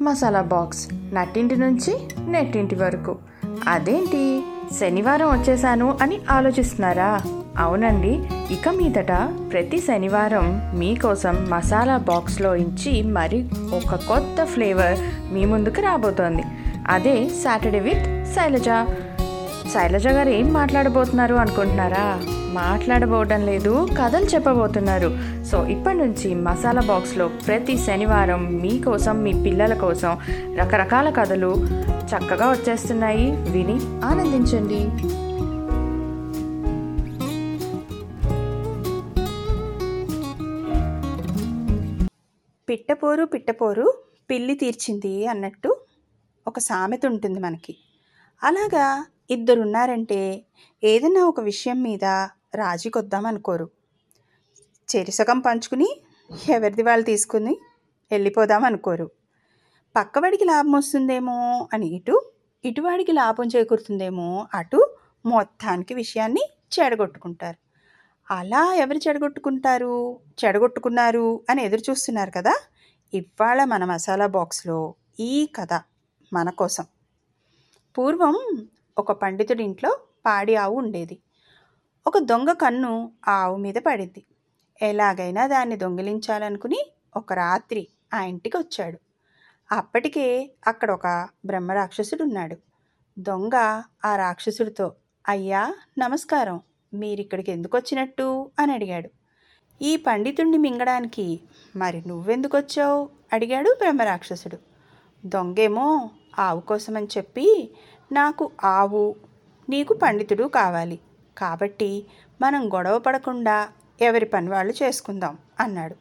Masala box నట్టింటి నుంచి నెట్టింటి వరకు. అదేంటి? శనివారం వచ్చేసాను అని ఆలోచిస్తున్నారా? అవునండి. ఇక మీదట ప్రతి శనివారం మీకోసం మసాలా బాక్స్లో ఇచ్చి మరి ఒక కొత్త ఫ్లేవర్ మీ ముందుకు రాబోతోంది. అదే సాటర్డే విత్ శైలజ. శైలజ గారు ఏం మాట్లాడబోతున్నారు అనుకుంటున్నారా? మాట్లాడబోవడం లేదు కథలు చెప్పబోతున్నారు. సో ఇప్పటి నుంచి మసాలా బాక్స్లో ప్రతి శనివారం మీకోసం మీ పిల్లల కోసం రకరకాల కథలు చక్కగా వచ్చేస్తున్నాయి. విని ఆనందించండి. పిట్టపోరు పిట్టపోరు పిల్లి తీర్చింది అన్నట్టు ఒక సామెత ఉంటుంది మనకి. అలాగా ఇద్దరున్నారంటే ఏదైనా ఒక విషయం మీద రాజీకొద్దాం అనుకోరు చెరిసగం పంచుకుని ఎవరిది వాళ్ళు తీసుకుని వెళ్ళిపోదాం అనుకోరు పక్కవాడికి లాభం వస్తుందేమో అని ఇటు ఇటువాడికి లాభం చేకూరుతుందేమో అటు మొత్తానికి విషయాన్ని చెడగొట్టుకుంటారు. అలా ఎవరు చెడగొట్టుకుంటారు? చెడగొట్టుకున్నారు అని ఎదురు చూస్తున్నారు కదా? ఇవాళ మన మసాలా బాక్స్లో ఈ కథ మన కోసం. పూర్వం ఒక పండితుడి ఇంట్లో పాడి ఆవు ఉండేది. ఒక దొంగ కన్ను ఆ ఆవు మీద పడింది. ఎలాగైనా దాన్ని దొంగిలించాలనుకుని ఒక రాత్రి ఆ ఇంటికి వచ్చాడు. అప్పటికే అక్కడ ఒక బ్రహ్మరాక్షసుడు ఉన్నాడు దొంగ ఆ రాక్షసుడితో అయ్యా నమస్కారం. మీరిక్కడికి ఎందుకు వచ్చినట్టు అని అడిగాడు. ఈ పండితుణ్ణి మింగడానికి మరి నువ్వెందుకు వచ్చావు అడిగాడు బ్రహ్మరాక్షసుడు. దొంగేమో ఆవు కోసమని చెప్పి నాకు ఆవు నీకు పండితుడు కావాలి. కాబట్టి మనం గొడవ పడకుండా ఎవరి పని వాళ్ళు చేసుకుందాం అన్నాడు.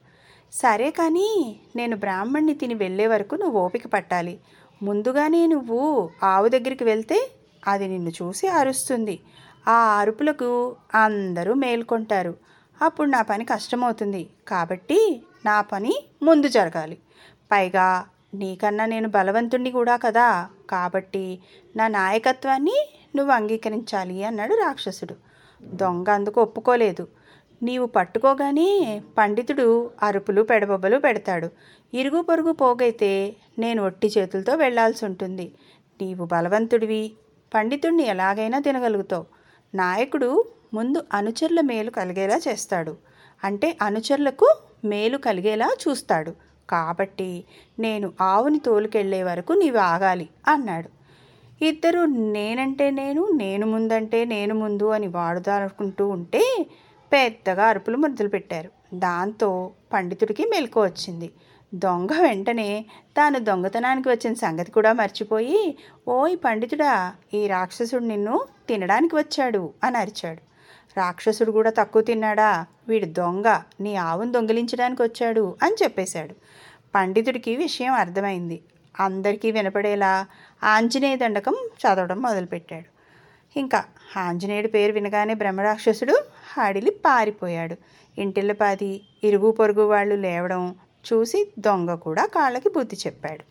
సరే కానీ నేను బ్రాహ్మణ్ణి తిని వెళ్ళే వరకు నువ్వు ఓపిక పట్టాలి. ముందుగానే నువ్వు ఆవు దగ్గరికి వెళ్తే అది నిన్ను చూసి అరుస్తుంది. ఆ అరుపులకు అందరూ మేల్కొంటారు. అప్పుడు నా పని కష్టమవుతుంది. కాబట్టి నా పని ముందు జరగాలి. పైగా నీకన్నా నేను బలవంతుణ్ణి కూడా కదా. కాబట్టి నా నాయకత్వాన్ని నువ్వు అంగీకరించాలి అన్నాడు రాక్షసుడు. దొంగ అందుకు ఒప్పుకోలేదు. నీవు పట్టుకోగానే పండితుడు అరుపులు పెడబొబ్బలు పెడతాడు. ఇరుగు పొరుగు పోగైతే నేను ఒట్టి చేతులతో వెళ్ళాల్సి ఉంటుంది. నీవు బలవంతుడివి. పండితుడిని ఎలాగైనా తినగలుగుతావు. నాయకుడు ముందు అనుచరుల మేలు కలిగేలా చేస్తాడు. అంటే అనుచరులకు మేలు కలిగేలా చూస్తాడు. కాబట్టి నేను ఆవుని తోలుకెళ్ళే వరకు నీవు ఆగాలి అన్నాడు. ఇద్దరు నేనంటే నేను నేను ముందంటే నేను ముందు అని వాడుదానుకుంటూ ఉంటే పెద్దగా అరుపులు మొదలుపెట్టారు దాంతో పండితుడికి మెలకు వచ్చింది. దొంగ వెంటనే తాను దొంగతనానికి వచ్చిన సంగతి కూడా మర్చిపోయి ఓయ్ పండితుడా ఈ రాక్షసుడు నిన్ను తినడానికి వచ్చాడు అని అరిచాడు. రాక్షసుడు కూడా తక్కువ తిన్నాడా? వీడు దొంగ నీ ఆవును దొంగిలించడానికి వచ్చాడు అని చెప్పేశాడు. పండితుడికి విషయం అర్థమైంది. అందరికీ వినపడేలా ఆంజనేయ దండకం చదవడం మొదలుపెట్టాడు. ఇంకా ఆంజనేయుడి పేరు వినగానే బ్రహ్మరాక్షసుడు హాడిలి పారిపోయాడు. ఇంటిల్లపాది ఇరుగు పొరుగు వాళ్ళు లేవడం చూసి దొంగ కూడా కాళ్ళకి బుద్ధి చెప్పాడు.